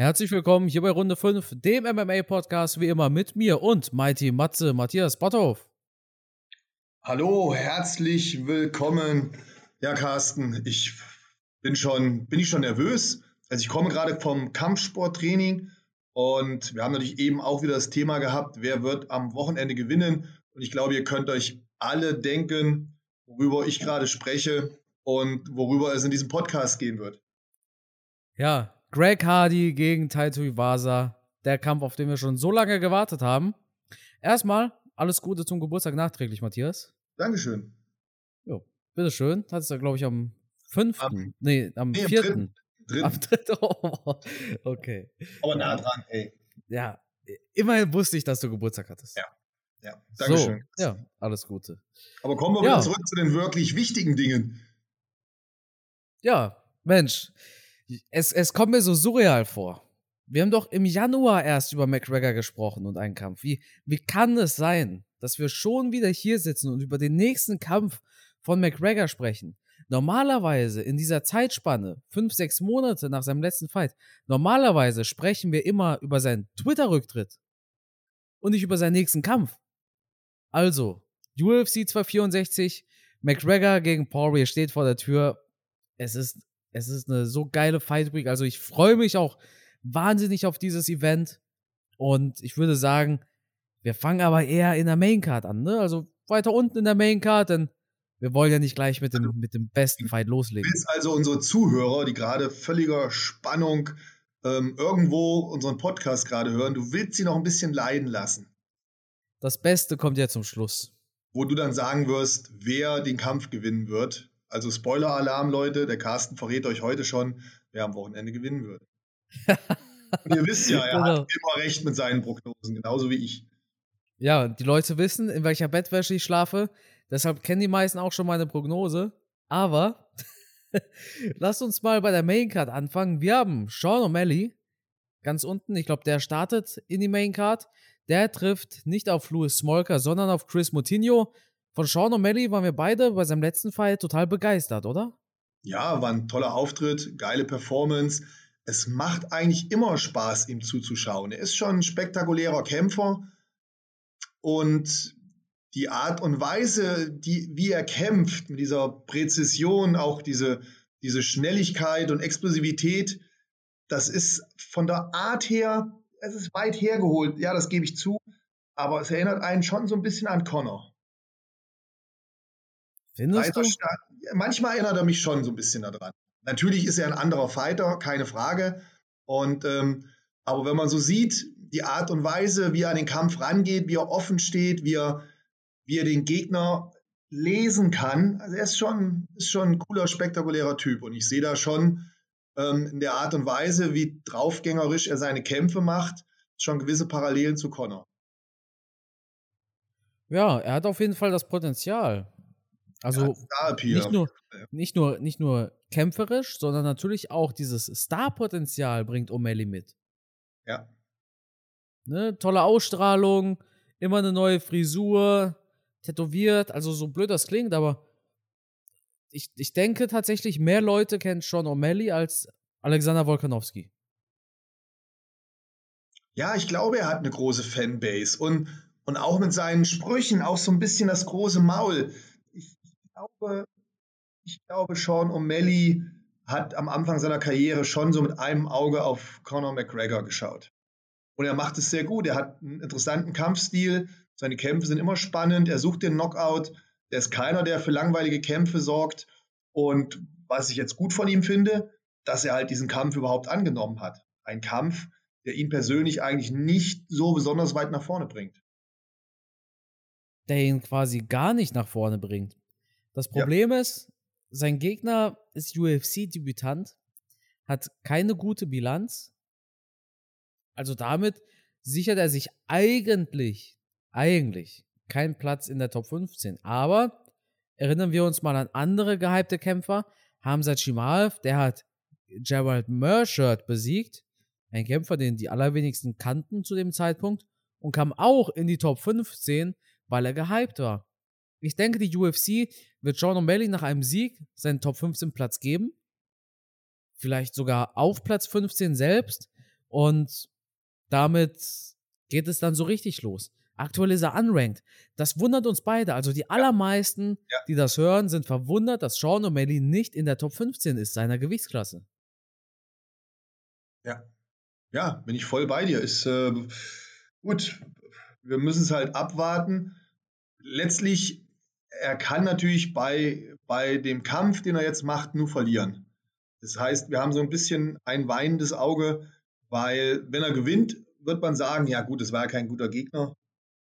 Herzlich willkommen hier bei Runde 5, dem MMA-Podcast, wie immer mit mir und Mighty Matze Matthias Botthoff. Hallo, herzlich willkommen. Ja, Carsten, ich bin schon, bin ich schon nervös. Also ich komme gerade vom Kampfsporttraining und wir haben natürlich eben auch wieder das Thema gehabt, wer wird am Wochenende gewinnen. Und ich glaube, ihr könnt euch alle denken, worüber ich gerade spreche und worüber es in diesem Podcast gehen wird. Ja, Greg Hardy gegen Taito Iwasa. Der Kampf, auf den wir schon so lange gewartet haben. Erstmal alles Gute zum Geburtstag nachträglich, Matthias. Dankeschön. Jo, bitteschön. Hat es ja, glaube ich, am 5. Am- nee, am Nee, am 4. dritten. Drin. Am 3. Oh, okay. Aber nah dran, ey. Ja, immerhin wusste ich, dass du Geburtstag hattest. Ja. Ja, Dankeschön. So, ja, alles Gute. Aber kommen wir Ja. wieder zurück zu den wirklich wichtigen Dingen. Ja, Mensch, es, es kommt mir so surreal vor. Wir haben doch im Januar erst über McGregor gesprochen und einen Kampf. Wie, wie kann es sein, dass wir schon wieder hier sitzen und über den nächsten Kampf von McGregor sprechen? Normalerweise in dieser Zeitspanne, fünf, sechs Monate nach seinem letzten Fight, normalerweise sprechen wir immer über seinen Twitter-Rücktritt und nicht über seinen nächsten Kampf. Also, UFC 264, McGregor gegen Poirier steht vor der Tür. Es ist, es ist eine so geile Fight Week. Also ich freue mich auch wahnsinnig auf dieses Event. Und ich würde sagen, wir fangen aber eher in der Main Card an, ne? Also weiter unten in der Main Card, denn wir wollen ja nicht gleich mit dem, mit dem besten Fight Du loslegen. willst also unsere Zuhörer, die gerade völliger Spannung ähm, irgendwo unseren Podcast gerade hören, du willst sie noch ein bisschen leiden lassen. Das Beste kommt ja zum Schluss. wo du dann sagen wirst, wer den Kampf gewinnen wird. Also Spoiler-Alarm, Leute, der Carsten verrät euch heute schon, wer am Wochenende gewinnen wird. Und ihr wisst ja, er Genau. hat immer recht mit seinen Prognosen, genauso wie ich. Ja, die Leute wissen, in welcher Bettwäsche ich schlafe. Deshalb kennen die meisten auch schon meine Prognose. Aber lasst uns mal bei der Maincard anfangen. Wir haben Sean O'Malley ganz unten. Ich glaube, der startet in die Maincard. Der trifft nicht auf Louis Smolka, sondern auf Chris Moutinho. Von Sean O'Malley waren wir beide bei seinem letzten Fight total begeistert, oder? Ja, war ein toller Auftritt, geile Performance. Es macht eigentlich immer Spaß, ihm zuzuschauen. Er ist schon ein spektakulärer Kämpfer und die Art und Weise, die, wie er kämpft, mit dieser Präzision, auch diese, diese Schnelligkeit und Explosivität, das ist von der Art her, es ist weit hergeholt, ja, das gebe ich zu, aber es erinnert einen schon so ein bisschen an Connor. Findest du? Manchmal erinnert er mich schon so ein bisschen daran. Natürlich ist er ein anderer Fighter, keine Frage. Und ähm, aber wenn man so sieht, die Art und Weise, wie er an den Kampf rangeht, wie er offen steht, wie er, wie er den Gegner lesen kann, also er ist schon, ist schon ein cooler, spektakulärer Typ. Und ich sehe da schon ähm, in der Art und Weise, wie draufgängerisch er seine Kämpfe macht, schon gewisse Parallelen zu Connor. Ja, er hat auf jeden Fall das Potenzial. Also Ja, nicht nur, nicht nur, nicht nur kämpferisch, sondern natürlich auch dieses Star-Potenzial bringt O'Malley mit. Ja. Ne? Tolle Ausstrahlung, immer eine neue Frisur, tätowiert, also so blöd das klingt, aber ich, ich denke tatsächlich, mehr Leute kennen Sean O'Malley als Alexander Wolkanowski. Ja, ich glaube, er hat eine große Fanbase und, und auch mit seinen Sprüchen auch so ein bisschen das große Maul. Ich glaube, ich glaube, Sean O'Malley hat am Anfang seiner Karriere schon so mit einem Auge auf Conor McGregor geschaut. Und er macht es sehr gut. Er hat einen interessanten Kampfstil. Seine Kämpfe sind immer spannend. Er sucht den Knockout. Er ist keiner, der für langweilige Kämpfe sorgt. Und was ich jetzt gut von ihm finde, dass er halt diesen Kampf überhaupt angenommen hat. Ein Kampf, der ihn persönlich eigentlich nicht so besonders weit nach vorne bringt. der ihn quasi gar nicht nach vorne bringt. Das Ja. Problem ist, sein Gegner ist UFC-Debütant, hat keine gute Bilanz. Also damit sichert er sich eigentlich, eigentlich keinen Platz in der Top 15. Aber erinnern wir uns mal an andere gehypte Kämpfer. Hamza Chimaev, der hat Gerald Mershert besiegt. Ein Kämpfer, den die allerwenigsten kannten zu dem Zeitpunkt. Und kam auch in die Top 15 weil er gehypt war. Ich denke, die UFC wird Sean O'Malley nach einem Sieg seinen Top 15 Platz geben. Vielleicht sogar auf Platz 15 selbst. Und damit geht es dann so richtig los. Aktuell ist er unranked. Das wundert uns beide. Also die allermeisten, Ja. die das hören, sind verwundert, dass Sean O'Malley nicht in der Top 15 ist, seiner Gewichtsklasse. Ja. Ja, bin ich voll bei dir. Ist äh, gut. Wir müssen es halt abwarten. Letztlich, er kann natürlich bei, bei dem Kampf, den er jetzt macht, nur verlieren. Das heißt, wir haben so ein bisschen ein weinendes Auge, weil wenn er gewinnt, wird man sagen, ja gut, es war ja kein guter Gegner.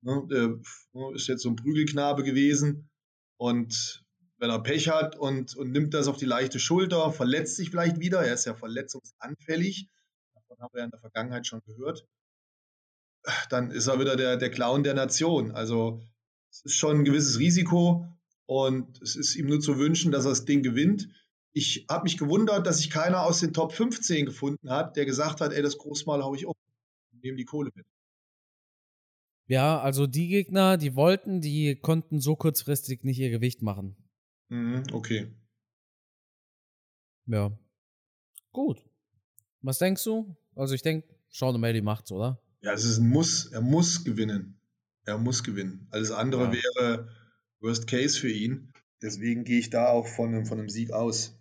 Ne, äh, ist jetzt so ein Prügelknabe gewesen. Und wenn er Pech hat und, und nimmt das auf die leichte Schulter, verletzt sich vielleicht wieder, er ist ja verletzungsanfällig, davon haben wir ja in der Vergangenheit schon gehört, dann ist er wieder der, der Clown der Nation. Also es ist schon ein gewisses Risiko und es ist ihm nur zu wünschen, dass er das Ding gewinnt. Ich habe mich gewundert, dass sich keiner aus den Top 15 gefunden hat, der gesagt hat, ey, das Großmal hau ich um. Nehme die Kohle mit. Ja, also die Gegner, die wollten, die konnten so kurzfristig nicht ihr Gewicht machen. Mhm, okay. Ja. Gut. Was denkst du? Also ich denke, Sean O'Malley macht's, oder? Ja, es ist ein Muss. Er muss gewinnen. Er muss gewinnen. Alles andere Ja. wäre Worst Case für ihn. Deswegen gehe ich da auch von, einem- von einem Sieg aus.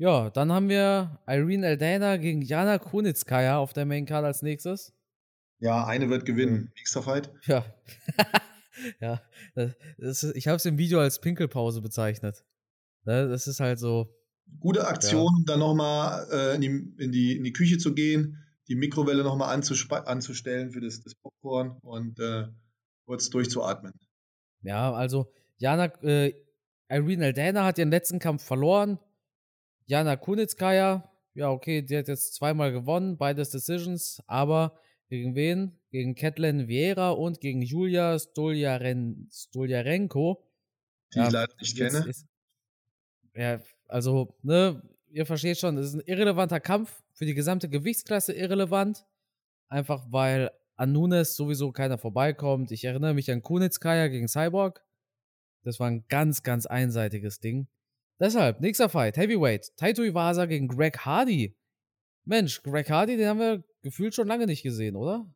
Ja, dann haben wir Irene Aldana gegen Jana Kunitskaya auf der Main Card als nächstes. Ja, eine wird gewinnen. Nächster Fight. Ja. ja, ist, ich habe es im Video als Pinkelpause bezeichnet. Ne, Das ist halt so. Gute Aktion, um dann nochmal äh, in, die, in, die, in die Küche zu gehen, die Mikrowelle nochmal anzustellen für das, das Popcorn und äh, kurz durchzuatmen. Ja, also Jana, äh, Irene Aldana hat ihren letzten Kampf verloren. Jana Kunitskaya, ja, okay, die hat jetzt zweimal gewonnen, beides Decisions, aber gegen wen? Gegen Kathleen Vieira und gegen Julia Stoljaren, Stoljarenko. Die ich leider nicht kenne. Ist, ja, also, ne, ihr versteht schon, es ist ein irrelevanter Kampf, für die gesamte Gewichtsklasse irrelevant. Einfach weil an Nunes sowieso keiner vorbeikommt. Ich erinnere mich an Kunitskaya gegen Cyborg. Das war ein ganz, ganz einseitiges Ding. Deshalb, nächster Fight, Heavyweight, Taito Iwasa gegen Greg Hardy. Mensch, Greg Hardy, den haben wir gefühlt schon lange nicht gesehen, oder?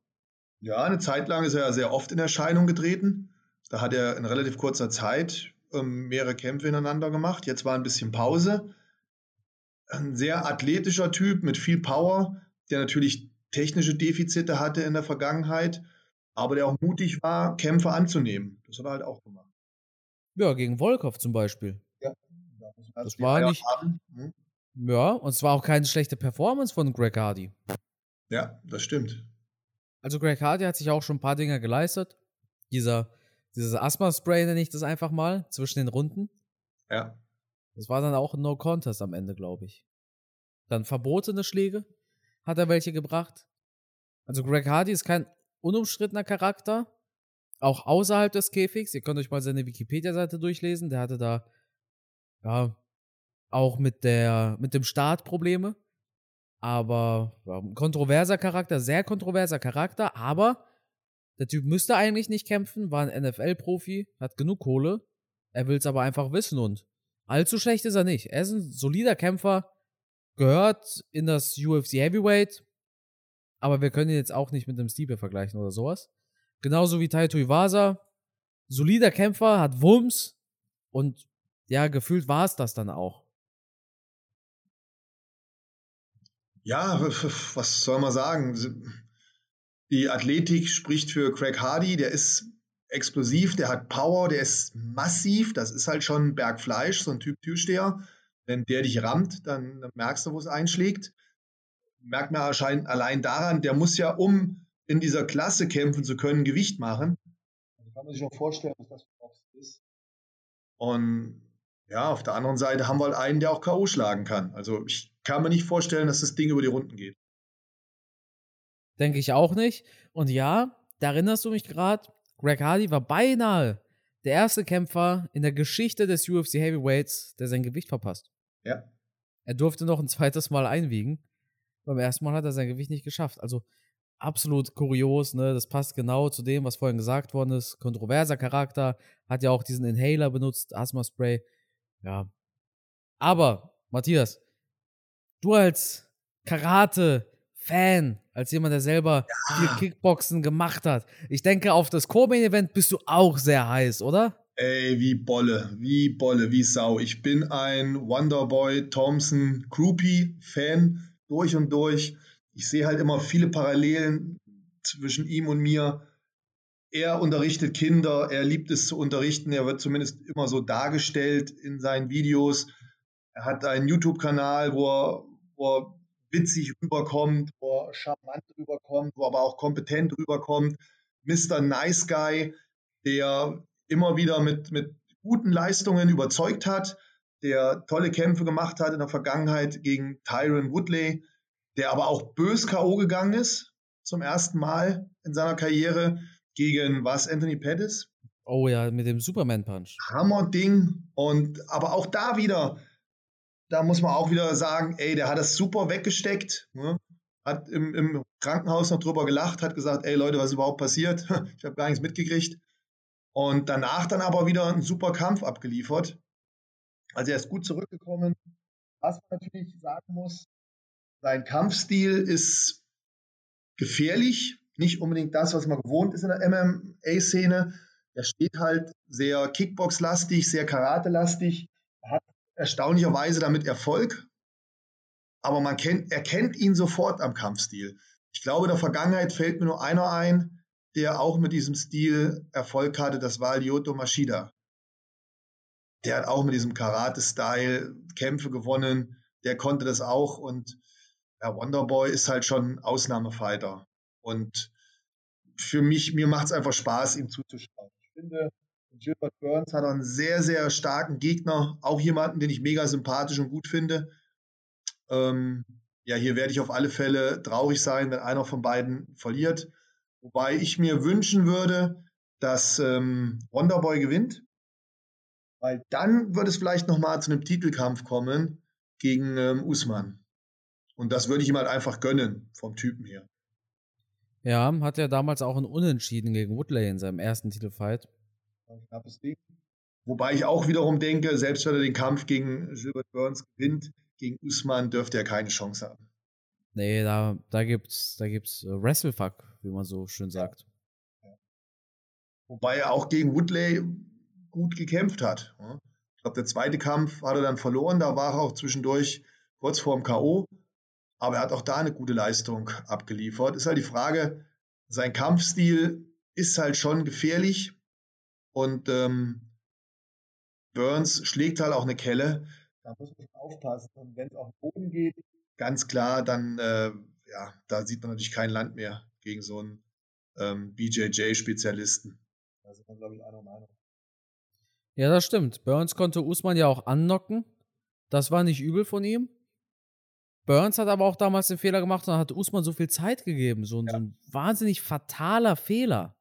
Ja, eine Zeit lang ist er ja sehr oft in Erscheinung getreten. Da hat er in relativ kurzer Zeit ähm, mehrere Kämpfe ineinander gemacht. Jetzt war ein bisschen Pause. Ein sehr athletischer Typ mit viel Power, der natürlich technische Defizite hatte in der Vergangenheit, aber der auch mutig war, Kämpfe anzunehmen. Das hat er halt auch gemacht. Ja, gegen Volkov zum Beispiel. Das war nicht-. Hm? Ja, und es war auch keine schlechte Performance von Greg Hardy. Ja, das stimmt. Also Greg Hardy hat sich auch schon ein paar Dinge geleistet. Dieser, dieses Asthma-Spray nenne ich das einfach mal, zwischen den Runden. Ja. Das war dann auch ein No-Contest am Ende, glaube ich. Dann verbotene Schläge hat er welche gebracht. Also Greg Hardy ist kein unumstrittener Charakter. Auch außerhalb des Käfigs. Ihr könnt euch mal seine Wikipedia-Seite durchlesen. Der hatte da, ja, auch mit der, mit dem Start Probleme. Aber ja, kontroverser Charakter, sehr kontroverser Charakter, aber der Typ müsste eigentlich nicht kämpfen, war ein NFL-Profi, hat genug Kohle. Er will es aber einfach wissen und allzu schlecht ist er nicht. Er ist ein solider Kämpfer, gehört in das UFC Heavyweight, aber wir können ihn jetzt auch nicht mit einem Stipe vergleichen oder sowas. Genauso wie Taito Iwasa. Solider Kämpfer, hat Wumms und ja, gefühlt war es das dann auch. Ja, was soll man sagen? Die Athletik spricht für Craig Hardy, der ist explosiv, der hat Power, der ist massiv, das ist halt schon ein Berg Fleisch, so ein Typ Türsteher. Wenn der dich rammt, dann, merkst du, wo es einschlägt. Merkt man erscheint allein daran, der muss ja, um in dieser Klasse kämpfen zu können, Gewicht machen. Da kann man sich noch vorstellen, was das Box ist. Und ja, auf der anderen Seite haben wir halt einen, der auch K.O. schlagen kann. Also ich kann mir nicht vorstellen, dass das Ding über die Runden geht. Denke ich auch nicht. Und ja, da erinnerst du mich gerade, Greg Hardy war beinahe der erste Kämpfer in der Geschichte des UFC Heavyweights, der sein Gewicht verpasst. Ja. Er durfte noch ein zweites Mal einwiegen. Beim ersten Mal hat er sein Gewicht nicht geschafft. Also absolut kurios, ne? Das passt genau zu dem, was vorhin gesagt worden ist. Kontroverser Charakter, hat ja auch diesen Inhaler benutzt, Asthma-Spray. Ja. Aber, Matthias, du als Karate-Fan, als jemand, der selber ja. viel Kickboxen gemacht hat. Ich denke, auf das Co-Main-Event bist du auch sehr heiß, oder? Ey, wie Bolle, wie Bolle, wie Sau. Ich bin ein Wonderboy Thompson Groupie-Fan durch und durch. Ich sehe halt immer viele Parallelen zwischen ihm und mir. Er unterrichtet Kinder, er liebt es zu unterrichten, er wird zumindest immer so dargestellt in seinen Videos. Er hat einen YouTube-Kanal, wo er, wo er witzig rüberkommt, wo er charmant rüberkommt, wo er aber auch kompetent rüberkommt. Mr. Nice Guy, der immer wieder mit, mit guten Leistungen überzeugt hat, der tolle Kämpfe gemacht hat in der Vergangenheit gegen Tyron Woodley, der aber auch bös K.O. gegangen ist zum ersten Mal in seiner Karriere gegen was Anthony Pettis. Oh ja, mit dem Superman Punch. Hammer-Ding. Und aber auch da wieder, da muss man auch wieder sagen, ey, der hat das super weggesteckt. Ne? Hat im, im Krankenhaus noch drüber gelacht, hat gesagt, ey Leute, was ist überhaupt passiert? ich habe gar nichts mitgekriegt. Und danach dann aber wieder einen super Kampf abgeliefert. Also er ist gut zurückgekommen. Was man natürlich sagen muss, sein Kampfstil ist gefährlich, nicht unbedingt das, was man gewohnt ist in der MMA-Szene. Er steht halt sehr Kickbox-lastig, sehr Karate-lastig, erstaunlicherweise damit Erfolg, aber man kennt, erkennt ihn sofort am Kampfstil. Ich glaube, in der Vergangenheit fällt mir nur einer ein, der auch mit diesem Stil Erfolg hatte, das war Lyoto Mashida. Der hat auch mit diesem Karate-Style Kämpfe gewonnen. Der konnte das auch und ja, Wonderboy ist halt schon Ausnahmefighter. Und für mich, mir macht es einfach Spaß, ihm zuzuschauen. Ich finde, Gilbert Burns hat einen sehr, sehr starken Gegner, auch jemanden, den ich mega sympathisch und gut finde. Ähm, ja, hier werde ich auf alle Fälle traurig sein, wenn einer von beiden verliert. Wobei ich mir wünschen würde, dass ähm, Wonderboy gewinnt, weil dann wird es vielleicht nochmal zu einem Titelkampf kommen gegen ähm, Usman. Und das würde ich ihm halt einfach gönnen, vom Typen her. Ja, hat er damals auch ein Unentschieden gegen Woodley in seinem ersten Titelfight. Ein knappes Ding. Wobei ich auch wiederum denke, selbst wenn er den Kampf gegen Gilbert Burns gewinnt, gegen Usman dürfte er keine Chance haben. Nee, da, da gibt's, da gibt's äh, Wrestlefuck, wie man so schön sagt. Ja. Wobei er auch gegen Woodley gut gekämpft hat. Ich glaube, der zweite Kampf hat er dann verloren, da war er auch zwischendurch kurz vorm K.O. Aber er hat auch da eine gute Leistung abgeliefert. Ist halt die Frage, sein Kampfstil ist halt schon gefährlich und ähm, Burns schlägt halt auch eine Kelle. Da muss man aufpassen. Und wenn es auf den Boden geht, ganz klar, dann äh, ja, da sieht man natürlich kein Land mehr gegen so einen ähm, BJJ-Spezialisten. Da sind wir, glaube ich, einer Meinung. Ja, das stimmt. Burns konnte Usman ja auch annocken. Das war nicht übel von ihm. Burns hat aber auch damals den Fehler gemacht und hat Usman so viel Zeit gegeben. So, ja. so ein wahnsinnig fataler Fehler.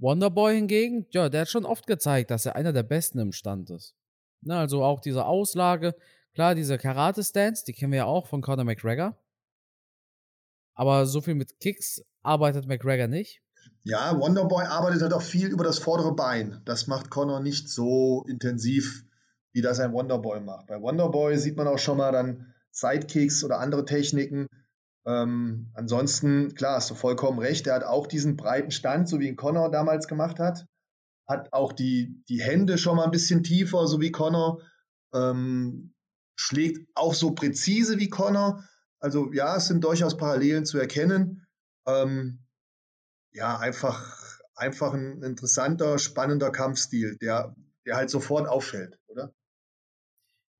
Wonderboy hingegen, ja, der hat schon oft gezeigt, dass er einer der Besten im Stand ist. Na, ne, also auch diese Auslage, Klar, diese Karate-Stance, die kennen wir ja auch von Conor McGregor. Aber so viel mit Kicks arbeitet McGregor nicht. Ja, Wonderboy arbeitet halt auch viel über das vordere Bein. Das macht Conor nicht so intensiv, wie das ein Wonderboy macht. Bei Wonderboy sieht man auch schon mal dann Sidekicks oder andere Techniken. Ähm, ansonsten, klar, hast du vollkommen recht, er hat auch diesen breiten Stand, so wie ihn Conor damals gemacht hat. Hat auch die, die Hände schon mal ein bisschen tiefer, so wie Conor. Ähm, schlägt auch so präzise wie Connor. Also ja, es sind durchaus Parallelen zu erkennen. Ähm, ja, einfach, einfach ein interessanter, spannender Kampfstil, der, der halt sofort auffällt, oder?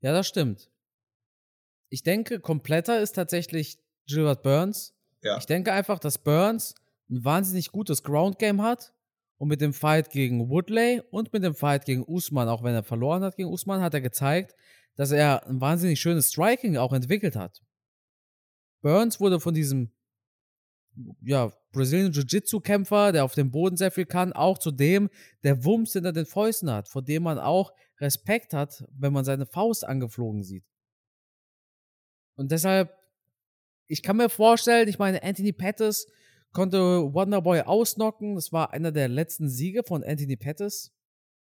Ja, das stimmt. Ich denke, kompletter ist tatsächlich Gilbert Burns. Ja. Ich denke einfach, dass Burns ein wahnsinnig gutes Ground Game hat. Und mit dem Fight gegen Woodley und mit dem Fight gegen Usman, auch wenn er verloren hat gegen Usman, hat er gezeigt, dass er ein wahnsinnig schönes Striking auch entwickelt hat. Burns wurde von diesem ja, Brazilian Jiu-Jitsu-Kämpfer, der auf dem Boden sehr viel kann, auch zu dem, der Wumms hinter den Fäusten hat, vor dem man auch Respekt hat, wenn man seine Faust angeflogen sieht. Und deshalb, ich kann mir vorstellen, ich meine, Anthony Pettis konnte Wonderboy ausnocken. Das war einer der letzten Siege von Anthony Pettis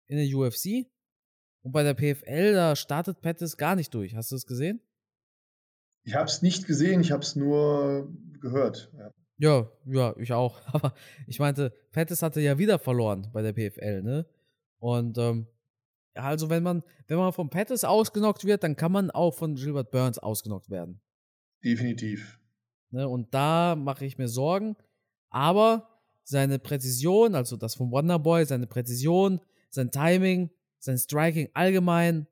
in der UFC. Und bei der PFL, da startet Pettis gar nicht durch. Hast du es gesehen? Ich habe es nicht gesehen, ich habe es nur gehört. Ja. ja, ja, ich auch. Aber ich meinte, Pettis hatte ja wieder verloren bei der PFL, ne? Und ähm, also wenn man, wenn man von Pettis ausgenockt wird, dann kann man auch von Gilbert Burns ausgenockt werden. Definitiv. Ne? Und da mache ich mir Sorgen. Aber seine Präzision, also das von Wonderboy, seine Präzision, sein Timing, sein Striking allgemein,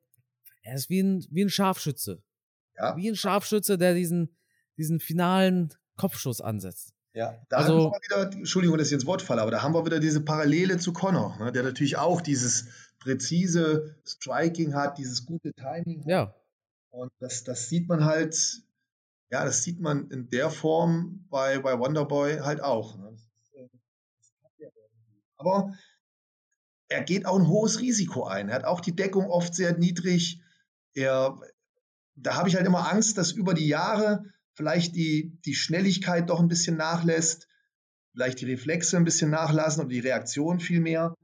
er ist wie ein, wie ein Scharfschütze. Ja. Wie ein Scharfschütze, der diesen, diesen finalen Kopfschuss ansetzt. Ja, da Also- haben wir wieder, Entschuldigung, dass ich ins Wort falle, aber da haben wir wieder diese Parallele zu Connor, ne, der natürlich auch dieses präzise Striking hat, dieses gute Timing. Ja, Und das, das sieht man halt, ja, das sieht man in der Form bei, bei Wonderboy halt auch. Ne? Äh, er. Aber er geht auch ein hohes Risiko ein. Er hat auch die Deckung oft sehr niedrig. Er, da habe ich halt immer Angst, dass über die Jahre vielleicht die, die Schnelligkeit doch ein bisschen nachlässt, vielleicht die Reflexe ein bisschen nachlassen oder die Reaktion viel mehr.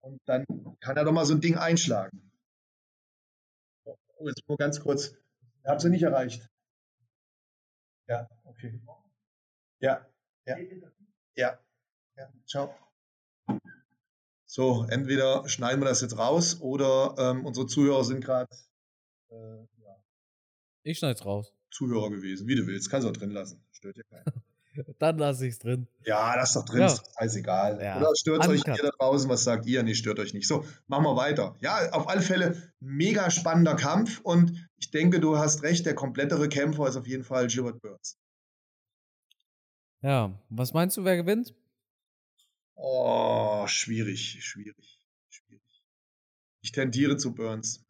Und dann kann er doch mal so ein Ding einschlagen. Oh, jetzt nur ganz kurz. Ich habe sie nicht erreicht. Ja, okay. Ja, ja. Ja, ja, ciao. So, entweder schneiden wir das jetzt raus oder ähm, unsere Zuhörer sind gerade äh, ja, ich schneid's raus. Zuhörer gewesen. Wie du willst, kannst du auch drin lassen. Stört dir keinen. Dann lasse ich's drin. Ja, das ist doch drin, Ja. ist doch scheißegal. Ja. Oder stört euch Uncut. ihr da draußen? Was sagt ihr? Nee, stört euch nicht. So, machen wir weiter. Ja, auf alle Fälle mega spannender Kampf und ich denke, du hast recht, der komplettere Kämpfer ist auf jeden Fall Gilbert Burns. Ja, was meinst du, wer gewinnt? Oh, schwierig, schwierig, schwierig. Ich tendiere zu Burns.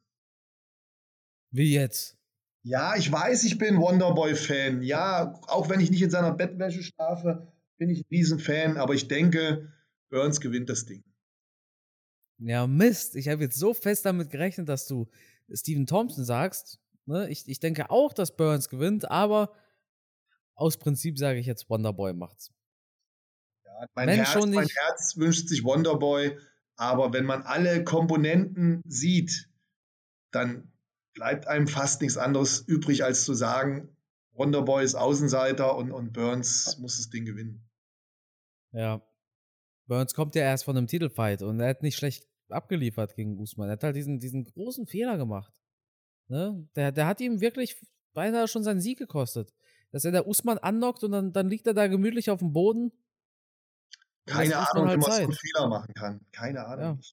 Wie jetzt? Ja, ich weiß, ich bin Wonderboy-Fan. Ja, auch wenn ich nicht in seiner Bettwäsche schlafe, bin ich ein Riesenfan, aber ich denke, Burns gewinnt das Ding. Ja, Mist. Ich habe jetzt so fest damit gerechnet, dass du Steven Thompson sagst. Ne? Ich, ich denke auch, dass Burns gewinnt, aber aus Prinzip sage ich jetzt, Wonderboy macht's. Ja, mein, Wenn Herz, mein Herz wünscht sich Wonderboy, aber wenn man alle Komponenten sieht, dann bleibt einem fast nichts anderes übrig, als zu sagen, Wonderboy ist Außenseiter und, und Burns muss das Ding gewinnen. Ja. Burns kommt ja erst von einem Titelfight und er hat nicht schlecht abgeliefert gegen Usman. Er hat halt diesen, diesen großen Fehler gemacht. Ne? Der, der hat ihm wirklich beinahe schon seinen Sieg gekostet. Dass er der Usman annockt und dann, dann liegt er da gemütlich auf dem Boden. Keine Ahnung, halt wie man so einen. Fehler machen kann. Keine Ahnung. Ja.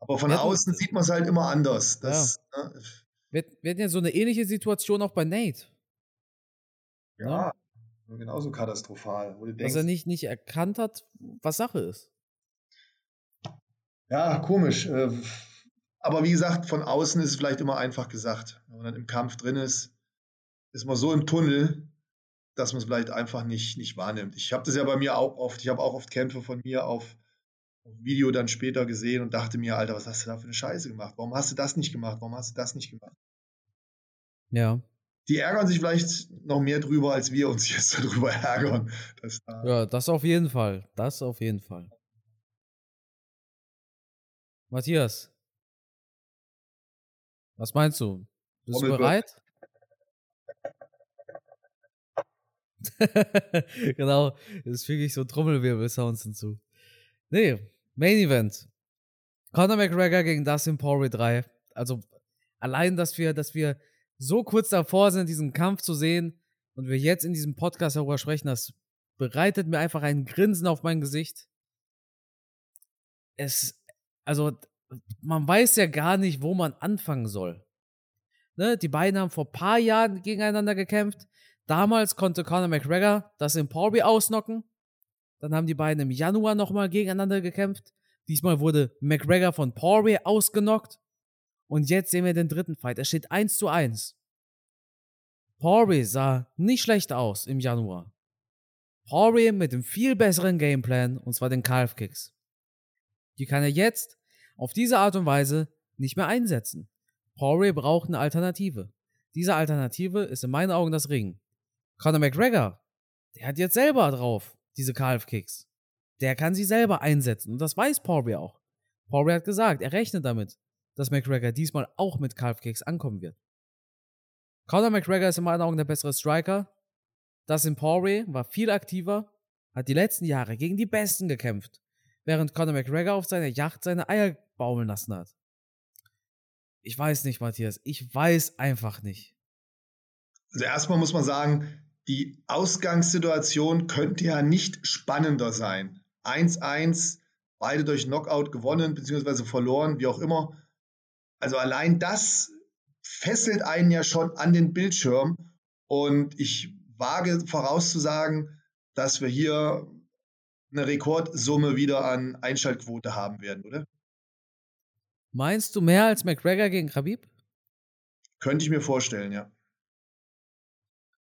Aber von außen sieht man es halt immer anders. Das, ne, Wir, wir hatten ja so eine ähnliche Situation auch bei Nate. ja, genauso katastrophal. Wo du Dass denkst, er nicht, nicht erkannt hat, was Sache ist. Ja, komisch. äh, Aber wie gesagt, von außen ist es vielleicht immer einfach gesagt. Wenn man dann im Kampf drin ist, ist man so im Tunnel, dass man es vielleicht einfach nicht, nicht wahrnimmt. Ich habe das ja bei mir auch oft. Ich habe auch oft Kämpfe von mir auf, auf Video dann später gesehen und dachte mir, Alter, was hast du da für eine Scheiße gemacht? Warum hast du das nicht gemacht? Warum hast du das nicht gemacht? Ja. Die ärgern sich vielleicht noch mehr drüber, als wir uns jetzt darüber ärgern. Da Ja, das auf jeden Fall. Das auf jeden Fall. Matthias. Was meinst du? Bist du bereit? genau, jetzt füge ich so Trommelwirbel-Sounds hinzu. Nee, Main Event. Conor McGregor gegen Dustin Poirier 3. Also allein, dass wir, dass wir so kurz davor sind, diesen Kampf zu sehen und wir jetzt in diesem Podcast darüber sprechen, das bereitet mir einfach ein Grinsen auf mein Gesicht. Es, also, man weiß ja gar nicht, wo man anfangen soll. Ne? Die beiden haben vor paar Jahren gegeneinander gekämpft. Damals konnte Conor McGregor das in Poirier ausnocken. Dann haben die beiden im Januar nochmal gegeneinander gekämpft. Diesmal wurde McGregor von Poirier ausgenockt. Und jetzt sehen wir den dritten Fight. Es steht 1 zu 1. Poirier sah nicht schlecht aus im Januar. Poirier mit dem viel besseren Gameplan, und zwar den Calf Kicks. Die kann er jetzt auf diese Art und Weise nicht mehr einsetzen. Poirier braucht eine Alternative. Diese Alternative ist in meinen Augen das Ring. Conor McGregor, der hat jetzt selber drauf, diese Calf Kicks. Der kann sie selber einsetzen und das weiß Poirier auch. Poirier hat gesagt, er rechnet damit, dass McGregor diesmal auch mit Calf Kicks ankommen wird. Conor McGregor ist in meinen Augen der bessere Striker. Dustin Poirier war viel aktiver, hat die letzten Jahre gegen die Besten gekämpft, während Conor McGregor auf seiner Yacht seine Eier baumeln lassen hat. Ich weiß nicht, Matthias. Ich weiß einfach nicht. Also erstmal muss man sagen, die Ausgangssituation könnte ja nicht spannender sein. 1-1, beide durch Knockout gewonnen bzw. verloren, wie auch immer. Also allein das fesselt einen ja schon an den Bildschirm. Und ich wage vorauszusagen, dass wir hier eine Rekordsumme wieder an Einschaltquote haben werden, oder? Meinst du mehr als McGregor gegen Khabib? Könnte ich mir vorstellen, ja.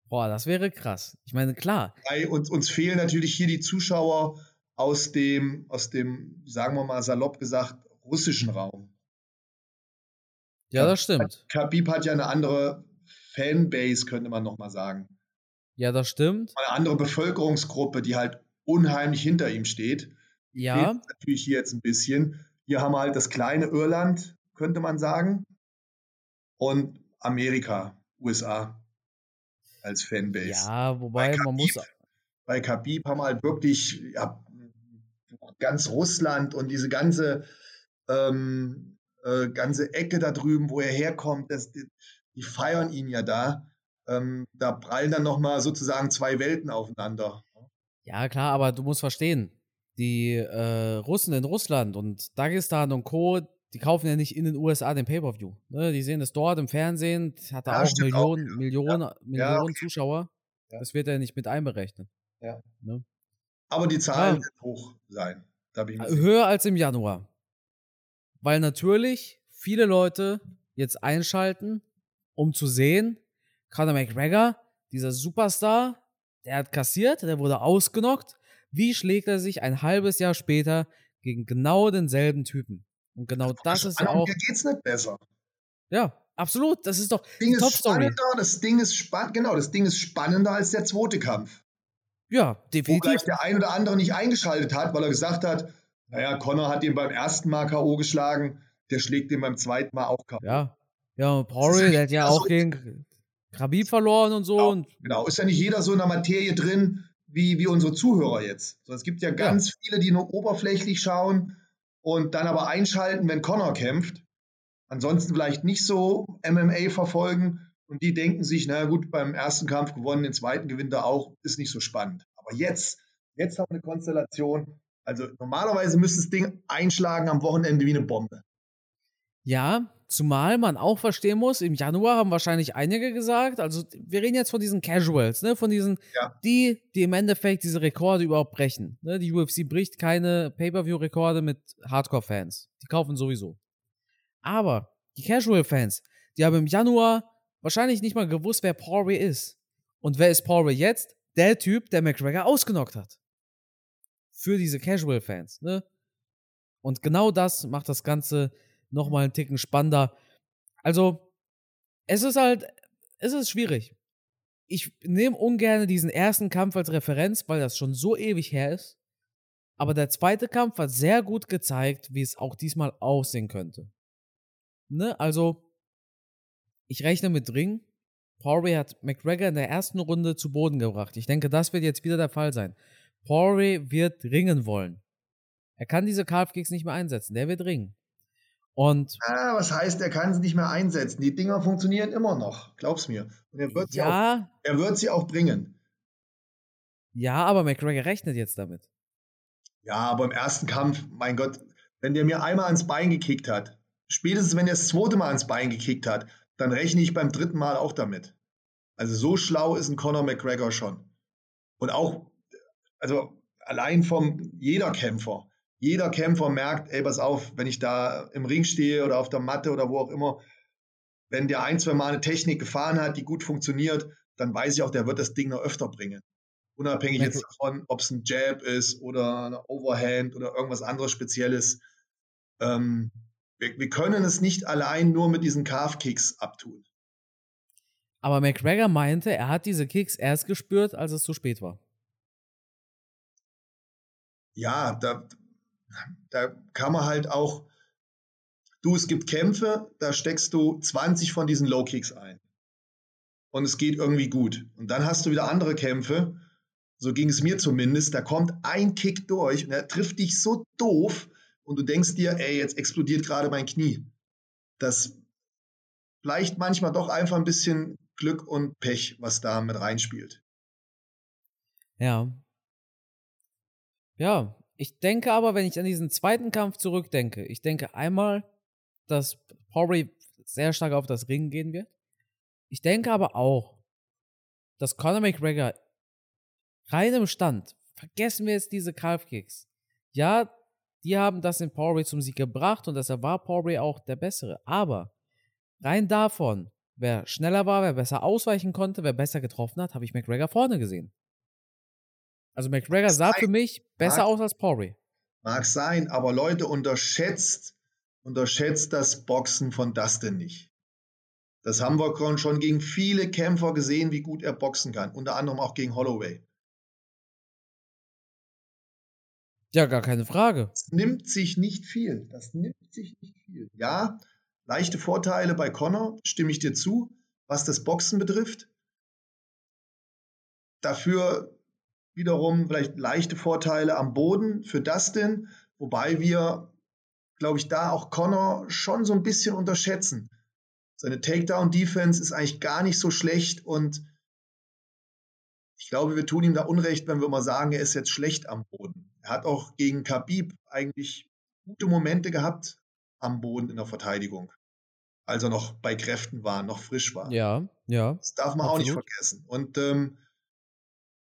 Boah, das wäre krass. Ich meine, klar. Bei uns, uns fehlen natürlich hier die Zuschauer aus dem, aus dem, sagen wir mal salopp gesagt, russischen Raum. Ja, das stimmt. Khabib hat ja eine andere Fanbase, könnte man nochmal sagen. Ja, das stimmt. Eine andere Bevölkerungsgruppe, die halt unheimlich hinter ihm steht. Ja. Fehlt natürlich hier jetzt ein bisschen. Hier haben wir halt das kleine Irland, könnte man sagen. Und Amerika, USA als Fanbase. Ja, wobei Khabib, man muss. Bei Khabib haben wir halt wirklich ja, ganz Russland und diese ganze, ähm, äh, ganze Ecke da drüben, wo er herkommt, das, die, die feiern ihn ja da. Ähm, da prallen dann nochmal sozusagen zwei Welten aufeinander. Ja, klar, aber du musst verstehen, die äh, Russen in Russland und Dagestan und Co., die kaufen ja nicht in den USA den Pay-Per-View. Ne? Die sehen das dort im Fernsehen, hat da ja, auch Millionen, auch, ja. Millionen, ja. Millionen okay. Zuschauer. Das wird ja nicht mit einberechnet. Ja. Ne? Aber die Zahlen werden hoch sein. Höher als im Januar. Weil natürlich viele Leute jetzt einschalten, um zu sehen, Conor McGregor, dieser Superstar, der hat kassiert, der wurde ausgenockt. Wie schlägt er sich ein halbes Jahr später gegen genau denselben Typen? Und genau das, das ist ja auch. Mir geht's nicht besser. Ja, absolut. Das ist doch das Ding ist spannender. Das Ding ist spannend. Genau, das Ding ist spannender als der zweite Kampf. Ja, definitiv. Wo gleich der ein oder andere nicht eingeschaltet hat, weil er gesagt hat, naja, Connor hat ihn beim ersten Mal K.O. geschlagen, der schlägt ihn beim zweiten Mal auch K.O. Ja, ja, und Poirier, der hat ja auch gegen Khabib verloren und so. Genau, und genau, ist ja nicht jeder so in der Materie drin, wie, wie unsere Zuhörer jetzt. So, es gibt ja ganz ja. viele, die nur oberflächlich schauen und dann aber einschalten, wenn Connor kämpft. Ansonsten vielleicht nicht so MMA verfolgen und die denken sich, na gut, beim ersten Kampf gewonnen, den zweiten gewinnt er auch, ist nicht so spannend. Aber jetzt, jetzt haben wir eine Konstellation. Also normalerweise müsste das Ding einschlagen am Wochenende wie eine Bombe. Ja, zumal man auch verstehen muss, im Januar haben wahrscheinlich einige gesagt, also wir reden jetzt von diesen Casuals, ne, von diesen, ja. die, die im Endeffekt diese Rekorde überhaupt brechen. Ne? Die UFC bricht keine Pay-Per-View-Rekorde mit Hardcore-Fans. Die kaufen sowieso. Aber die Casual-Fans, die haben im Januar wahrscheinlich nicht mal gewusst, wer Poirier ist. Und wer ist Poirier jetzt? Der Typ, der McGregor ausgenockt hat. Für diese Casual-Fans, ne? Und genau das macht das Ganze nochmal einen Ticken spannender. Also, es ist halt, es ist schwierig. Ich nehme ungern diesen ersten Kampf als Referenz, weil das schon so ewig her ist. Aber der zweite Kampf hat sehr gut gezeigt, wie es auch diesmal aussehen könnte. Ne, also, ich rechne mit Ring. Poirier hat McGregor in der ersten Runde zu Boden gebracht. Ich denke, das wird jetzt wieder der Fall sein. Poirier wird ringen wollen. Er kann diese Calf-Kicks nicht mehr einsetzen. Der wird ringen. Und ah, was heißt, er kann sie nicht mehr einsetzen? Die Dinger funktionieren immer noch, glaub's mir. Und er wird, ja, sie, auch, er wird sie auch bringen. Ja, aber McGregor rechnet jetzt damit. Ja, aber im ersten Kampf, mein Gott, wenn der mir einmal ans Bein gekickt hat, spätestens wenn er das zweite Mal ans Bein gekickt hat, dann rechne ich beim dritten Mal auch damit. Also so schlau ist ein Conor McGregor schon. Und auch, also allein vom jeder Kämpfer, jeder Kämpfer merkt, ey, pass auf, wenn ich da im Ring stehe oder auf der Matte oder wo auch immer, wenn der ein, zwei Mal eine Technik gefahren hat, die gut funktioniert, dann weiß ich auch, der wird das Ding noch öfter bringen. Unabhängig jetzt davon, ob es ein Jab ist oder eine Overhand oder irgendwas anderes Spezielles. Ähm, wir, wir, können es nicht allein nur mit diesen Calf-Kicks abtun. Aber McGregor meinte, er hat diese Kicks erst gespürt, als es zu spät war. Ja, da, da kann man halt auch, du, es gibt Kämpfe, da steckst du 20 von diesen Low Kicks ein. und es geht irgendwie gut. Und dann hast du wieder andere Kämpfe, so ging es mir zumindest, da kommt ein Kick durch und er trifft dich so doof und du denkst dir, ey, jetzt explodiert gerade mein Knie. Das vielleicht manchmal doch einfach ein bisschen Glück und Pech, was da mit reinspielt. Ja. Ja, ich denke aber, wenn ich an diesen zweiten Kampf zurückdenke, ich denke einmal, dass Poirier sehr stark auf das Ringen gehen wird. Ich denke aber auch, dass Conor McGregor rein im Stand, vergessen wir jetzt diese Calf-Kicks. Ja, die haben das in Poirier zum Sieg gebracht und deshalb war Poirier auch der Bessere. Aber rein davon, wer schneller war, wer besser ausweichen konnte, wer besser getroffen hat, habe ich McGregor vorne gesehen. Also McGregor sah für mich besser mag, aus als Poirier. Mag sein, aber Leute unterschätzt, unterschätzt das Boxen von Dustin nicht. Das haben wir schon gegen viele Kämpfer gesehen, wie gut er boxen kann. Unter anderem auch gegen Holloway. Ja, gar keine Frage. Das nimmt sich nicht viel. Das nimmt sich nicht viel. Ja, leichte Vorteile bei Connor, stimme ich dir zu, was das Boxen betrifft. Dafür wiederum vielleicht leichte Vorteile am Boden für Dustin, wobei wir, glaube ich, da auch Connor schon so ein bisschen unterschätzen. Seine Takedown-Defense ist eigentlich gar nicht so schlecht und ich glaube, wir tun ihm da Unrecht, wenn wir mal sagen, er ist jetzt schlecht am Boden. Er hat auch gegen Khabib eigentlich gute Momente gehabt am Boden in der Verteidigung, als er noch bei Kräften war, noch frisch war. Ja, ja. Das darf man absolut. auch nicht vergessen. Und ähm,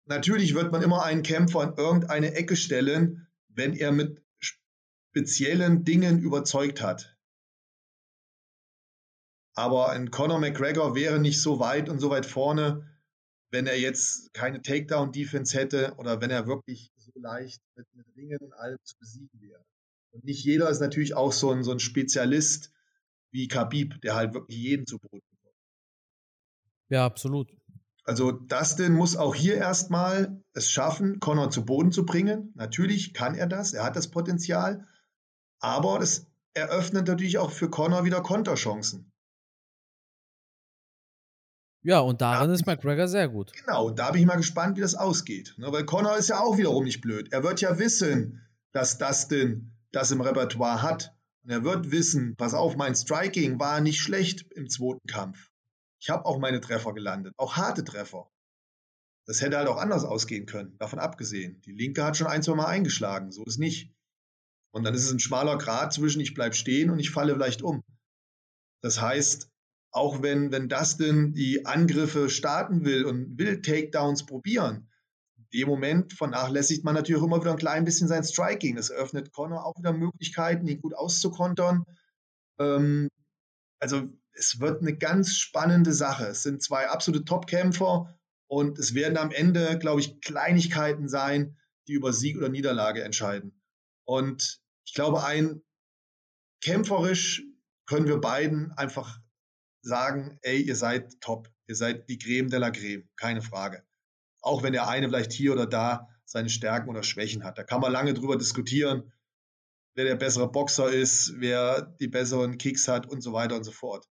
natürlich wird man immer einen Kämpfer in irgendeine Ecke stellen, wenn er mit speziellen Dingen überzeugt hat. Aber ein Conor McGregor wäre nicht so weit und so weit vorne, wenn er jetzt keine Takedown-Defense hätte oder wenn er wirklich so leicht mit, mit Ringen und allem zu besiegen wäre. Und nicht jeder ist natürlich auch so ein, so ein Spezialist wie Khabib, der halt wirklich jeden zu Boden kommt. Ja, absolut. Also Dustin muss auch hier erstmal es schaffen, Connor zu Boden zu bringen. Natürlich kann er das, er hat das Potenzial, aber das eröffnet natürlich auch für Connor wieder Konterchancen. Ja, und darin ist McGregor sehr gut. Genau, da bin ich mal gespannt, wie das ausgeht. Ne, weil Connor ist ja auch wiederum nicht blöd. Er wird ja wissen, dass Dustin das im Repertoire hat. Und er wird wissen, pass auf, mein Striking war nicht schlecht im zweiten Kampf. Ich habe auch meine Treffer gelandet, auch harte Treffer. Das hätte halt auch anders ausgehen können, davon abgesehen. Die Linke hat schon ein, zwei Mal eingeschlagen, so ist nicht. Und dann ist es ein schmaler Grad zwischen ich bleibe stehen und ich falle vielleicht um. Das heißt, auch wenn, wenn Dustin die Angriffe starten will und will Takedowns probieren, in dem Moment vernachlässigt man natürlich immer wieder ein klein bisschen sein Striking. Das eröffnet Connor auch wieder Möglichkeiten, ihn gut auszukontern. Ähm, also es wird eine ganz spannende Sache. Es sind zwei absolute Top-Kämpfer und es werden am Ende, glaube ich, Kleinigkeiten sein, die über Sieg oder Niederlage entscheiden. Und ich glaube, ein kämpferisch können wir beiden einfach sagen, ey, ihr seid top, ihr seid die Creme de la Creme, keine Frage. Auch wenn der eine vielleicht hier oder da seine Stärken oder Schwächen hat. Da kann man lange drüber diskutieren, wer der bessere Boxer ist, wer die besseren Kicks hat und so weiter und so fort.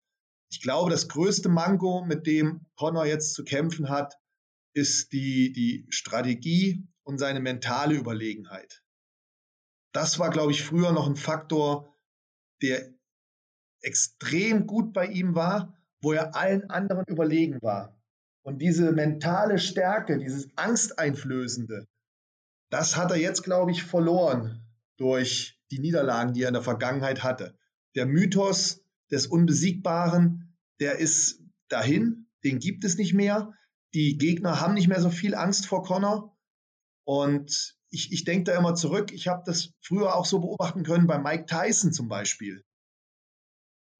Ich glaube, das größte Manko, mit dem Connor jetzt zu kämpfen hat, ist die, die Strategie und seine mentale Überlegenheit. Das war, glaube ich, früher noch ein Faktor, der extrem gut bei ihm war, wo er allen anderen überlegen war. Und diese mentale Stärke, dieses Angsteinflößende, das hat er jetzt, glaube ich, verloren durch die Niederlagen, die er in der Vergangenheit hatte. Der Mythos des Unbesiegbaren, der ist dahin, den gibt es nicht mehr. Die Gegner haben nicht mehr so viel Angst vor Connor. Und ich, ich denke da immer zurück, ich habe das früher auch so beobachten können bei Mike Tyson zum Beispiel.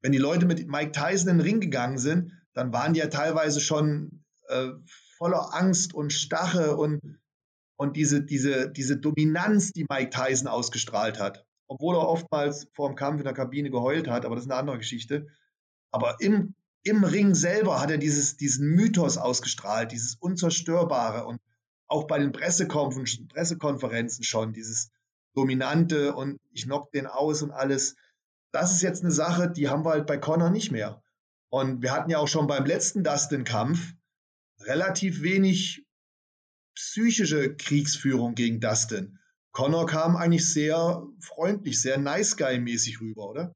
Wenn die Leute mit Mike Tyson in den Ring gegangen sind, dann waren die ja teilweise schon äh, voller Angst und Stache und, und diese, diese, diese Dominanz, die Mike Tyson ausgestrahlt hat. Obwohl er oftmals vor dem Kampf in der Kabine geheult hat, aber das ist eine andere Geschichte. Aber im, im Ring selber hat er dieses, diesen Mythos ausgestrahlt, dieses Unzerstörbare und auch bei den Pressekonferenzen schon, dieses Dominante und ich knock den aus und alles das ist jetzt eine Sache, die haben wir halt bei Connor nicht mehr. Und wir hatten ja auch schon beim letzten Dustin-Kampf relativ wenig psychische Kriegsführung gegen Dustin. Connor kam eigentlich sehr freundlich, sehr nice guy-mäßig rüber, oder?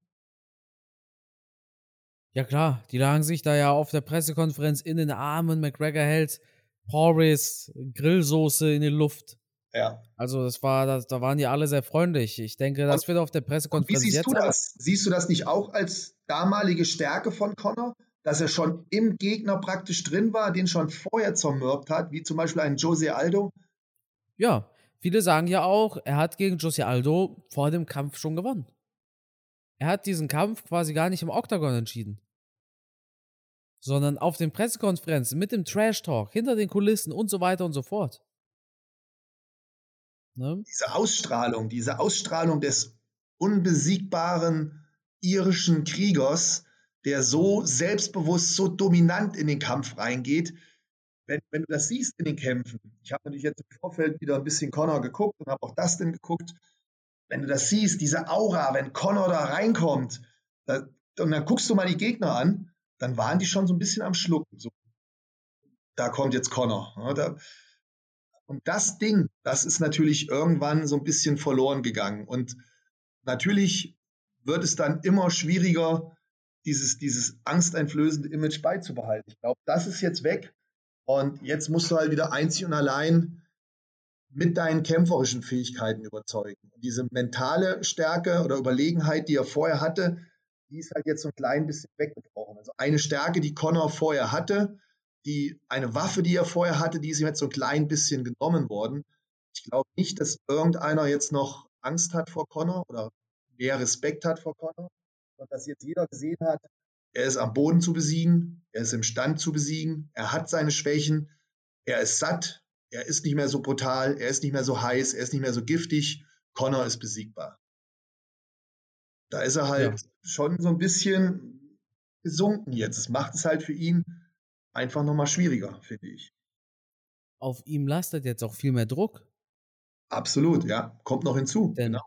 Ja klar, die lagen sich da ja auf der Pressekonferenz in den Armen. McGregor hält Porris, Grillsoße in die Luft. Ja. Also das war, das, da waren die alle sehr freundlich. Ich denke, das wird auf der Pressekonferenz. Wie siehst du das? Siehst du das nicht auch als damalige Stärke von Connor? Dass er schon im Gegner praktisch drin war, den schon vorher zermürbt hat, wie zum Beispiel ein Jose Aldo? Ja, viele sagen ja auch, er hat gegen Jose Aldo vor dem Kampf schon gewonnen. Er hat diesen Kampf quasi gar nicht im Oktagon entschieden. Sondern auf den Pressekonferenzen mit dem Trash Talk, hinter den Kulissen und so weiter und so fort. Ne? Diese Ausstrahlung, diese Ausstrahlung des unbesiegbaren irischen Kriegers, der so selbstbewusst, so dominant in den Kampf reingeht. Wenn, wenn du das siehst in den Kämpfen, ich habe natürlich jetzt im Vorfeld wieder ein bisschen Connor geguckt und habe auch Dustin geguckt, wenn du das siehst, diese Aura, wenn Connor da reinkommt, da, und dann guckst du mal die Gegner an, dann waren die schon so ein bisschen am Schlucken. So, da kommt jetzt Connor. Ja, da, und das Ding, das ist natürlich irgendwann so ein bisschen verloren gegangen. Und natürlich wird es dann immer schwieriger, dieses, dieses angsteinflößende Image beizubehalten. Ich glaube, das ist jetzt weg. Und jetzt musst du halt wieder einzig und allein mit deinen kämpferischen Fähigkeiten überzeugen. Und diese mentale Stärke oder Überlegenheit, die er vorher hatte, die ist halt jetzt so ein klein bisschen weggebrochen. Also eine Stärke, die Connor vorher hatte, die eine Waffe, die er vorher hatte, die ist ihm jetzt so ein klein bisschen genommen worden. Ich glaube nicht, dass irgendeiner jetzt noch Angst hat vor Connor oder mehr Respekt hat vor Connor, sondern dass jetzt jeder gesehen hat, er ist am Boden zu besiegen, er ist imstand zu besiegen, er hat seine Schwächen, er ist satt, er ist nicht mehr so brutal, er ist nicht mehr so heiß, er ist nicht mehr so giftig. Connor ist besiegbar. Da ist er halt ja. schon so ein bisschen gesunken jetzt. Es macht es halt für ihn einfach nochmal schwieriger, finde ich. Auf ihm lastet jetzt auch viel mehr Druck. Absolut, ja. Kommt noch hinzu. Denn, genau.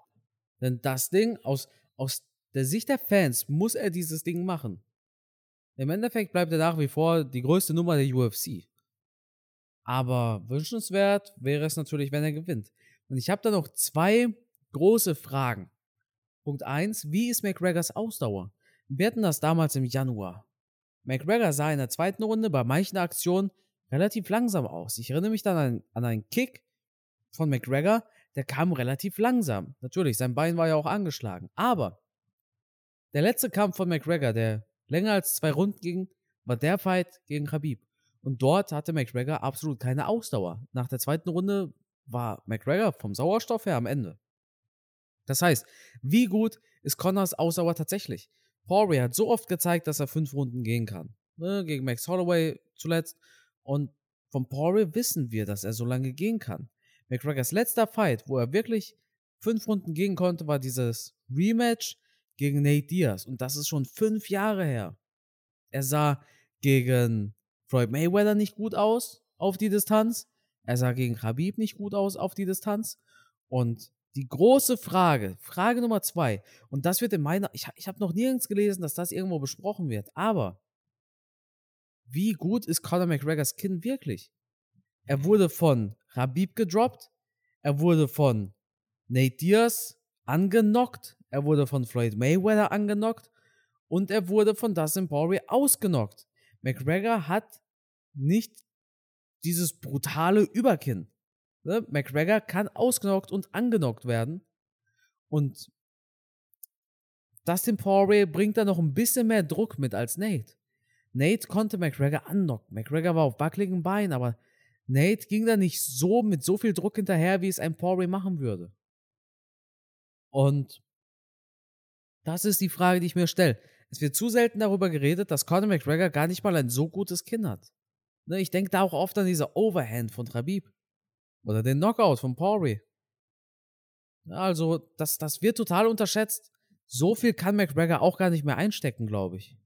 denn das Ding, aus, aus der Sicht der Fans, muss er dieses Ding machen. Im Endeffekt bleibt er nach wie vor die größte Nummer der UFC. Aber wünschenswert wäre es natürlich, wenn er gewinnt. Und ich habe da noch zwei große Fragen. Punkt 1, wie ist McGregors Ausdauer? Wir hatten das damals im Januar. McGregor sah in der zweiten Runde bei manchen Aktionen relativ langsam aus. Ich erinnere mich dann an, an einen Kick von McGregor, der kam relativ langsam. Natürlich, sein Bein war ja auch angeschlagen. Aber der letzte Kampf von McGregor, der länger als zwei Runden ging, war der Fight gegen Khabib. Und dort hatte McGregor absolut keine Ausdauer. Nach der zweiten Runde war McGregor vom Sauerstoff her am Ende. Das heißt, wie gut ist Connors Ausdauer tatsächlich? Poirier hat so oft gezeigt, dass er fünf Runden gehen kann. Ne, gegen Max Holloway zuletzt. Und von Poirier wissen wir, dass er so lange gehen kann. McGregors letzter Fight, wo er wirklich fünf Runden gehen konnte, war dieses Rematch gegen Nate Diaz. Und das ist schon fünf Jahre her. Er sah gegen Floyd Mayweather nicht gut aus auf die Distanz. Er sah gegen Khabib nicht gut aus auf die Distanz. Und die große Frage, Frage Nummer zwei, und das wird in meiner, ich, ich habe noch nirgends gelesen, dass das irgendwo besprochen wird, aber wie gut ist Conor McGregors Kinn wirklich? Er wurde von Khabib gedroppt, er wurde von Nate Diaz angenockt, er wurde von Floyd Mayweather angenockt und er wurde von Dustin Poirier ausgenockt. McGregor hat nicht dieses brutale Überkinn. Ne? McGregor kann ausgenockt und angenockt werden. Und Dustin Poirier bringt da noch ein bisschen mehr Druck mit als Nate. Nate konnte McGregor annocken. McGregor war auf wackeligen Beinen, aber Nate ging da nicht so mit so viel Druck hinterher, wie es ein Poirier machen würde. Und das ist die Frage, die ich mir stelle. Es wird zu selten darüber geredet, dass Conor McGregor gar nicht mal ein so gutes Kinn hat. Ne, ich denke da auch oft an diese Overhand von Trabib. Oder den Knockout von Poirier. Also, das, das wird total unterschätzt. So viel kann McGregor auch gar nicht mehr einstecken, glaube ich.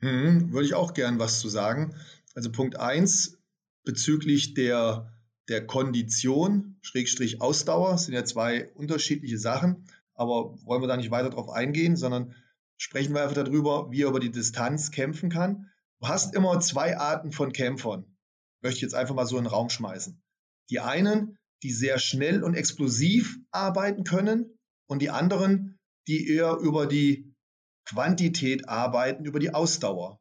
Mhm, würde ich auch gern was zu sagen. Also Punkt 1 bezüglich der, der Kondition, Schrägstrich Ausdauer, sind ja zwei unterschiedliche Sachen, aber wollen wir da nicht weiter drauf eingehen, sondern sprechen wir einfach darüber, wie er über die Distanz kämpfen kann. Du hast immer zwei Arten von Kämpfern. Möchte ich jetzt einfach mal so in den Raum schmeißen. Die einen, die sehr schnell und explosiv arbeiten können und die anderen, die eher über die Quantität arbeiten, über die Ausdauer.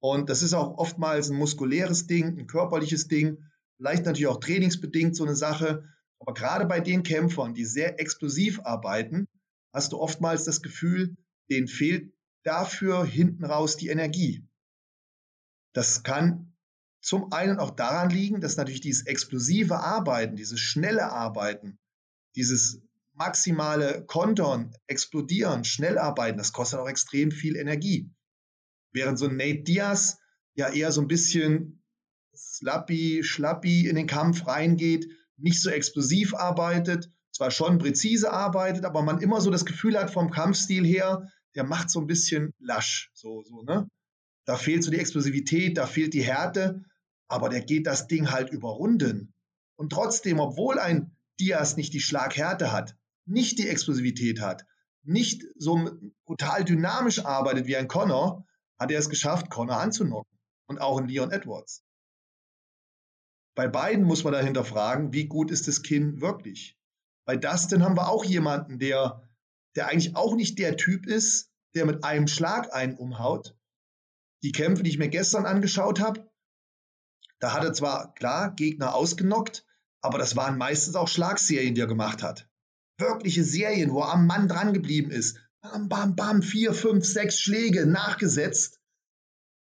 Und das ist auch oftmals ein muskuläres Ding, ein körperliches Ding, vielleicht natürlich auch trainingsbedingt so eine Sache. Aber gerade bei den Kämpfern, die sehr explosiv arbeiten, hast du oftmals das Gefühl, denen fehlt dafür hinten raus die Energie. Das kann zum einen auch daran liegen, dass natürlich dieses explosive Arbeiten, dieses schnelle Arbeiten, dieses maximale Kontern, explodieren, schnell arbeiten, das kostet auch extrem viel Energie. Während so ein Nate Diaz ja eher so ein bisschen slappy, schlappi in den Kampf reingeht, nicht so explosiv arbeitet, zwar schon präzise arbeitet, aber man immer so das Gefühl hat vom Kampfstil her, der macht so ein bisschen lasch, so, so, ne? Da fehlt so die Explosivität, da fehlt die Härte, aber der geht das Ding halt über Runden. Und trotzdem, obwohl ein Diaz nicht die Schlaghärte hat, nicht die Explosivität hat, nicht so brutal dynamisch arbeitet wie ein Connor, hat er es geschafft, Connor anzunocken. Und auch in Leon Edwards. Bei beiden muss man dahinter fragen, wie gut ist das Kinn wirklich? Bei Dustin haben wir auch jemanden, der, der eigentlich auch nicht der Typ ist, der mit einem Schlag einen umhaut. Die Kämpfe, die ich mir gestern angeschaut habe, da hat er zwar klar Gegner ausgenockt, aber das waren meistens auch Schlagserien, die er gemacht hat. Wirkliche Serien, wo er am Mann dran geblieben ist. Bam, bam, bam, vier, fünf, sechs Schläge nachgesetzt.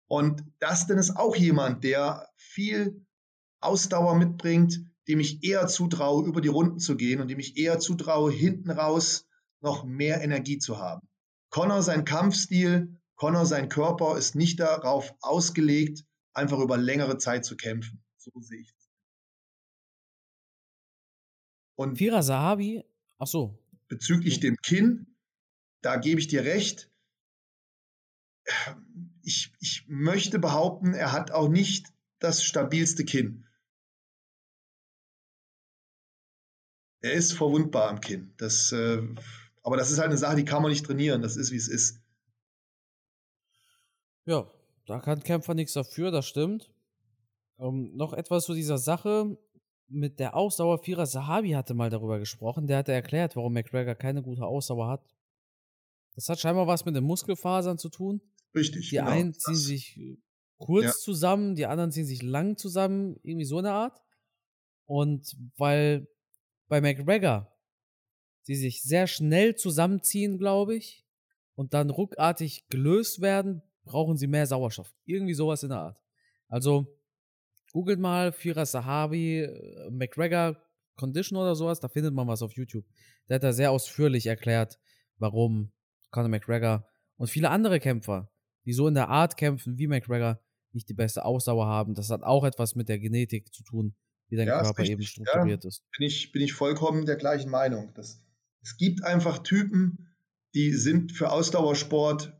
Und Dustin ist auch jemand, der viel Ausdauer mitbringt, dem ich eher zutraue, über die Runden zu gehen und dem ich eher zutraue, hinten raus noch mehr Energie zu haben. Connor, sein Kampfstil, Connor, sein Körper ist nicht darauf ausgelegt, einfach über längere Zeit zu kämpfen. So sehe ich es. Und Fira Sahabi, ach so. Bezüglich dem Kinn, da gebe ich dir recht. Ich, ich möchte behaupten, er hat auch nicht das stabilste Kinn. Er ist verwundbar am Kinn. Das, äh, aber das ist halt eine Sache, die kann man nicht trainieren. Das ist, wie es ist. Ja, da kann Kämpfer nichts dafür, das stimmt. Ähm, noch etwas zu dieser Sache mit der Ausdauer. Vierer Sahabi hatte mal darüber gesprochen. Der hatte erklärt, warum McGregor keine gute Ausdauer hat. Das hat scheinbar was mit den Muskelfasern zu tun. Richtig. Die genau, einen ziehen das. sich kurz ja. zusammen, die anderen ziehen sich lang zusammen, irgendwie so eine Art. Und weil bei McGregor sie sich sehr schnell zusammenziehen, glaube ich, und dann ruckartig gelöst werden, brauchen sie mehr Sauerstoff. Irgendwie sowas in der Art. Also, googelt mal Firas Sahabi, äh, McGregor Condition oder sowas, da findet man was auf YouTube. Der hat da sehr ausführlich erklärt, warum Conor McGregor und viele andere Kämpfer, die so in der Art kämpfen wie McGregor, nicht die beste Ausdauer haben. Das hat auch etwas mit der Genetik zu tun, wie dein ja, Körper eben strukturiert ja, ist. Bin ich, bin ich vollkommen der gleichen Meinung. Das, es gibt einfach Typen, die sind für Ausdauersport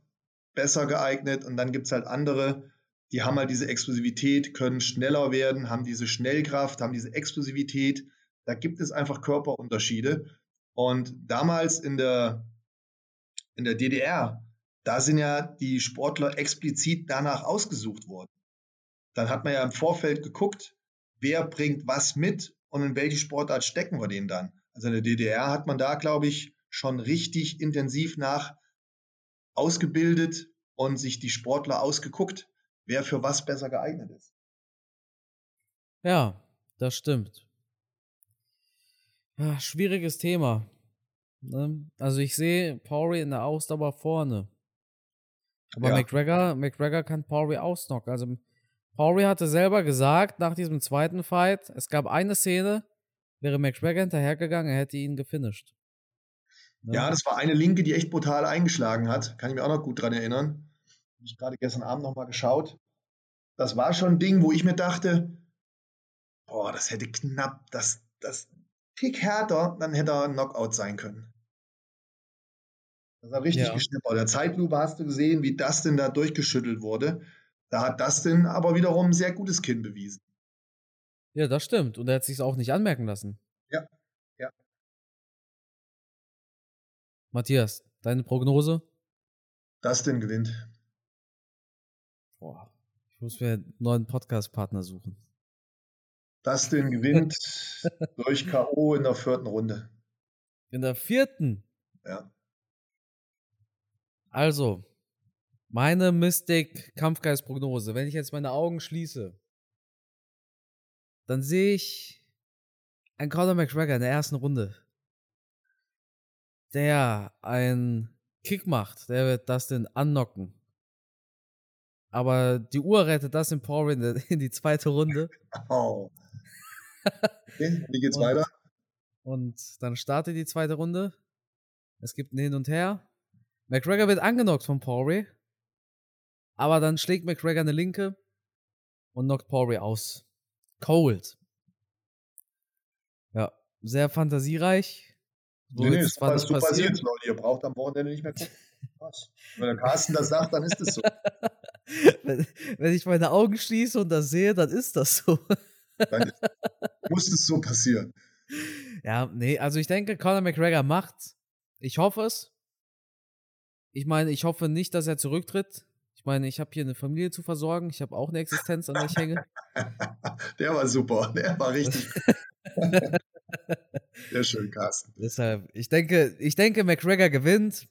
besser geeignet und dann gibt es halt andere, die haben halt diese Explosivität, können schneller werden, haben diese Schnellkraft, haben diese Explosivität. Da gibt es einfach Körperunterschiede. Und damals in der, in der DDR, da sind ja die Sportler explizit danach ausgesucht worden. Dann hat man ja im Vorfeld geguckt, wer bringt was mit und in welche Sportart stecken wir den dann. Also in der DDR hat man da, glaube ich, schon richtig intensiv nach ausgebildet und sich die Sportler ausgeguckt, wer für was besser geeignet ist. Ja, das stimmt. Ja, schwieriges Thema. Ne? Also ich sehe Poirier in der Ausdauer vorne. Aber ja. McGregor, McGregor kann Poirier ausnocken. Also Poirier hatte selber gesagt, nach diesem zweiten Fight, es gab eine Szene, wäre McGregor hinterhergegangen, er hätte ihn gefinisht. Ne? Ja, das war eine Linke, die echt brutal eingeschlagen hat. Kann ich mir auch noch gut dran erinnern. Habe ich gerade gestern Abend nochmal geschaut. Das war schon ein Ding, wo ich mir dachte, boah, das hätte knapp, das, das Tick härter, dann hätte er ein Knockout sein können. Das hat richtig ja. geschnippert. Der Zeitlupe hast du gesehen, wie Dustin da durchgeschüttelt wurde. Da hat Dustin aber wiederum ein sehr gutes Kinn bewiesen. Ja, das stimmt. Und er hat sich auch nicht anmerken lassen. Ja, ja. Matthias, deine Prognose? Dustin gewinnt. Boah, ich muss mir einen neuen Podcast-Partner suchen. Dustin gewinnt durch K.O. in der vierten Runde. In der vierten? Ja. Also, meine Mystic-Kampfgeist-Prognose. Wenn ich jetzt meine Augen schließe, dann sehe ich einen Conor McGregor in der ersten Runde, der einen Kick macht. Der wird Dustin annocken. Aber die Uhr rettet Dustin Poirier in die zweite Runde. Oh. Okay, wie geht's und, weiter? Und dann startet die zweite Runde. Es gibt ein Hin und Her. McGregor wird angenockt von Poirier. Aber dann schlägt McGregor eine Linke und knockt Poirier aus. Cold. Ja, sehr fantasiereich. So nee, nee, ist super, passiert, Leute. Ihr braucht am Wochenende nicht mehr gucken. Was? Wenn der Carsten das sagt, dann ist es so. wenn, wenn, ich meine Augen schließe und das sehe, dann ist das so. dann muss es so passieren. Ja, nee, also ich denke, Conor McGregor macht. Ich hoffe es. Ich meine, ich hoffe nicht, dass er zurücktritt. Ich meine, ich habe hier eine Familie zu versorgen. Ich habe auch eine Existenz, an der ich hänge. Der war super. Der war richtig. Sehr schön, Carsten. Deshalb, ich denke, ich denke, McGregor gewinnt,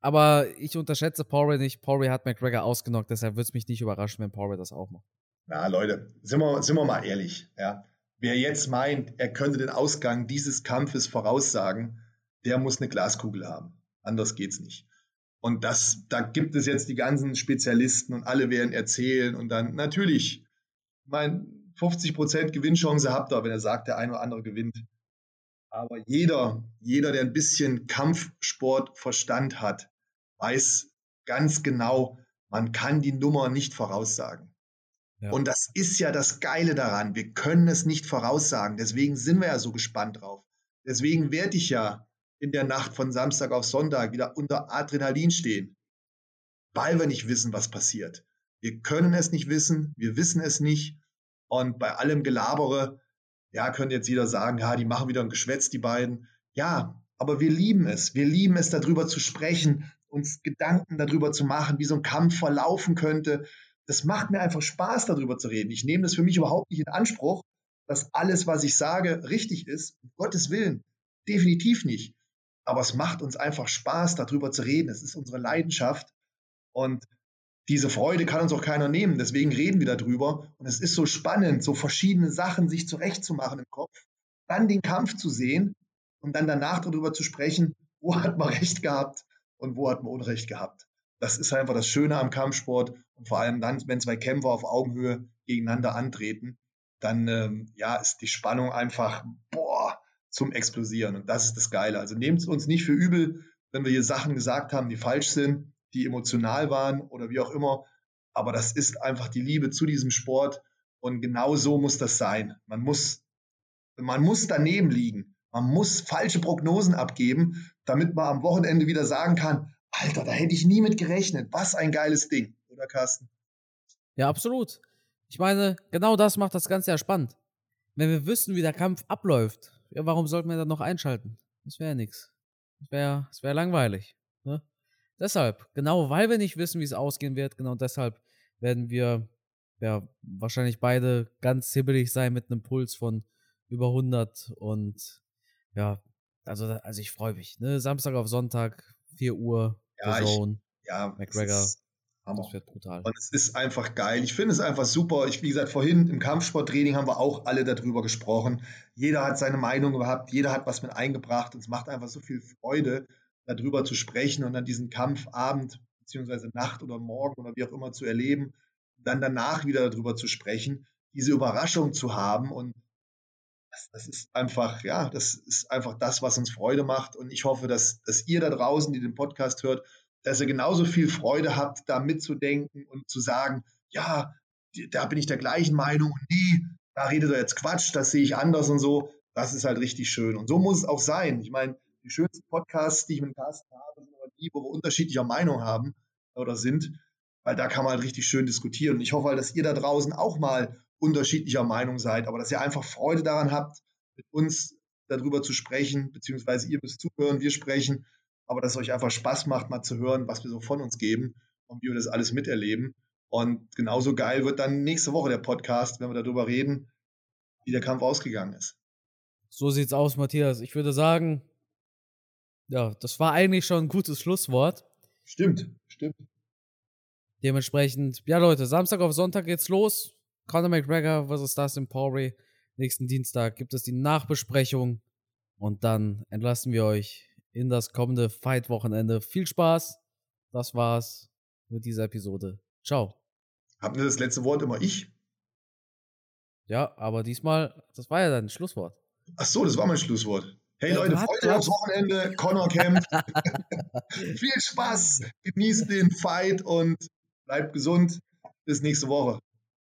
aber ich unterschätze Poirier nicht. Poirier hat McGregor ausgenockt, deshalb würde es mich nicht überraschen, wenn Poirier das auch macht. Na, Leute, sind wir, sind wir mal ehrlich, ja. Wer jetzt meint, er könnte den Ausgang dieses Kampfes voraussagen, der muss eine Glaskugel haben. Anders geht's nicht. Und das, da gibt es jetzt die ganzen Spezialisten und alle werden erzählen und dann natürlich, mein 50% Gewinnchance habt ihr, wenn er sagt, der eine oder andere gewinnt. Aber jeder, jeder, der ein bisschen Kampfsportverstand hat, weiß ganz genau, man kann die Nummer nicht voraussagen. Ja. Und das ist ja das Geile daran. Wir können es nicht voraussagen. Deswegen sind wir ja so gespannt drauf. Deswegen werde ich ja in der Nacht von Samstag auf Sonntag wieder unter Adrenalin stehen, weil wir nicht wissen, was passiert. Wir können es nicht wissen, wir wissen es nicht. Und bei allem Gelabere, ja, könnte jetzt jeder sagen, ja, die machen wieder ein Geschwätz, die beiden. Ja, aber wir lieben es. Wir lieben es, darüber zu sprechen, uns Gedanken darüber zu machen, wie so ein Kampf verlaufen könnte. Das macht mir einfach Spaß, darüber zu reden. Ich nehme das für mich überhaupt nicht in Anspruch, dass alles, was ich sage, richtig ist. Um Gottes Willen. Definitiv nicht. Aber es macht uns einfach Spaß, darüber zu reden. Es ist unsere Leidenschaft. Und diese Freude kann uns auch keiner nehmen. Deswegen reden wir darüber. Und es ist so spannend, so verschiedene Sachen sich zurechtzumachen im Kopf, dann den Kampf zu sehen und dann danach darüber zu sprechen, wo hat man Recht gehabt und wo hat man Unrecht gehabt. Das ist einfach das Schöne am Kampfsport und vor allem dann, wenn zwei Kämpfer auf Augenhöhe gegeneinander antreten, dann ähm, ja ist die Spannung einfach boah zum Explosieren und das ist das Geile. Also nehmt es uns nicht für übel, wenn wir hier Sachen gesagt haben, die falsch sind die emotional waren oder wie auch immer. Aber das ist einfach die Liebe zu diesem Sport und genau so muss das sein. Man muss, man muss daneben liegen. Man muss falsche Prognosen abgeben, damit man am Wochenende wieder sagen kann, Alter, da hätte ich nie mit gerechnet. Was ein geiles Ding, oder Carsten? Ja, absolut. Ich meine, genau das macht das Ganze ja spannend. Wenn wir wüssten, wie der Kampf abläuft, ja, warum sollten wir dann noch einschalten? Das wäre nichts. Das wäre wär langweilig. Ne? Deshalb, genau weil wir nicht wissen, wie es ausgehen wird, genau deshalb werden wir ja wahrscheinlich beide ganz hibbelig sein mit einem Puls von über 100 und ja, also, also ich freue mich. Ne? Samstag auf Sonntag, 4 Uhr, ja, ich, ja, McGregor. Das wird brutal. Und es ist einfach geil. Ich finde es einfach super. Ich, wie gesagt, vorhin im Kampfsporttraining haben wir auch alle darüber gesprochen. Jeder hat seine Meinung gehabt, jeder hat was mit eingebracht und es macht einfach so viel Freude, darüber zu sprechen und dann diesen Kampfabend beziehungsweise Nacht oder Morgen oder wie auch immer zu erleben, dann danach wieder darüber zu sprechen, diese Überraschung zu haben und das, das, ist einfach, ja, das ist einfach das, was uns Freude macht und ich hoffe, dass, dass ihr da draußen, die den Podcast hört, dass ihr genauso viel Freude habt, da mitzudenken und zu sagen, ja, da bin ich der gleichen Meinung und nee, da redet er jetzt Quatsch, das sehe ich anders und so. Das ist halt richtig schön. Und so muss es auch sein. Ich meine, die schönsten Podcasts, die ich mit Carsten habe, sind aber die, wo wir unterschiedlicher Meinung haben oder sind, weil da kann man halt richtig schön diskutieren. Und ich hoffe halt, dass ihr da draußen auch mal unterschiedlicher Meinung seid, aber dass ihr einfach Freude daran habt, mit uns darüber zu sprechen, beziehungsweise ihr müsst zuhören, wir sprechen. Aber dass es euch einfach Spaß macht, mal zu hören, was wir so von uns geben und wie wir das alles miterleben. Und genauso geil wird dann nächste Woche der Podcast, wenn wir darüber reden, wie der Kampf ausgegangen ist. So sieht's aus, Matthias. Ich würde sagen, ja, das war eigentlich schon ein gutes Schlusswort. Stimmt, stimmt. Dementsprechend, ja, Leute, Samstag auf Sonntag geht's los. Conor McGregor versus Dustin Poirier. Nächsten Dienstag gibt es die Nachbesprechung. Und dann entlassen wir euch in das kommende Fight-Wochenende. Viel Spaß. Das war's mit dieser Episode. Ciao. Haben wir das letzte Wort immer ich? Ja, aber diesmal, das war ja dein Schlusswort. Ach so, das war mein Schlusswort. Hey ja, Leute, freut euch aufs Wochenende. Connor kämpft. Viel Spaß. Genießt den Fight und bleibt gesund. Bis nächste Woche.